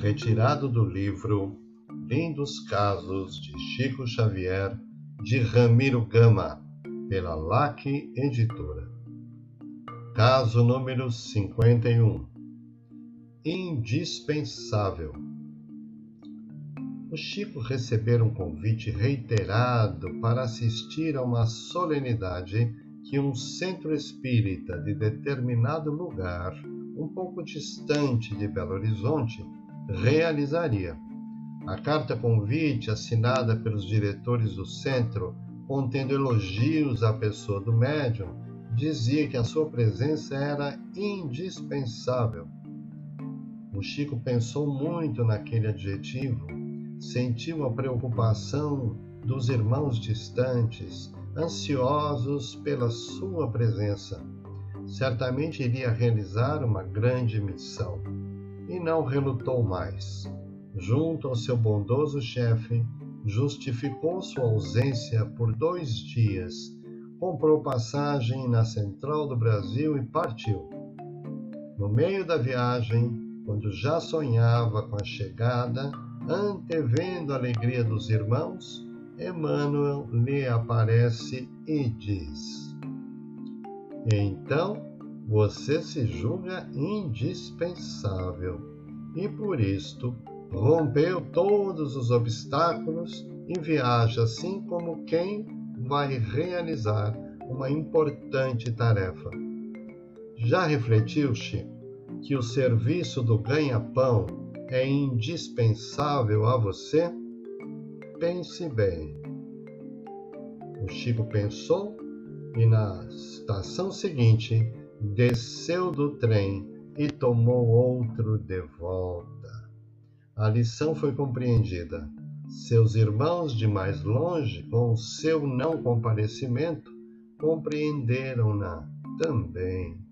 retirado do livro Lindos Casos de Chico Xavier, de Ramiro Gama, pela LAC Editora. Caso número 51 Indispensável. O Chico recebera um convite reiterado para assistir a uma solenidade que um centro espírita de determinado lugar, um pouco distante de Belo Horizonte, realizaria. A carta convite, assinada pelos diretores do centro, contendo elogios à pessoa do médium, dizia que a sua presença era indispensável. O Chico pensou muito naquele adjetivo, sentiu a preocupação dos irmãos distantes, ansiosos pela sua presença. Certamente iria realizar uma grande missão e não relutou mais. Junto ao seu bondoso chefe, justificou sua ausência por dois dias, comprou passagem na central do Brasil e partiu. No meio da viagem, quando já sonhava com a chegada, antevendo a alegria dos irmãos, Emmanuel lhe aparece e diz: Então você se julga indispensável e por isto rompeu todos os obstáculos e viaja assim como quem vai realizar uma importante tarefa. Já refletiu, Chico, que o serviço do ganha-pão é indispensável a você? Pense bem. O Chico pensou e na estação seguinte desceu do trem e tomou outro de volta. A lição foi compreendida. Seus irmãos de mais longe, com seu não comparecimento, compreenderam-na também.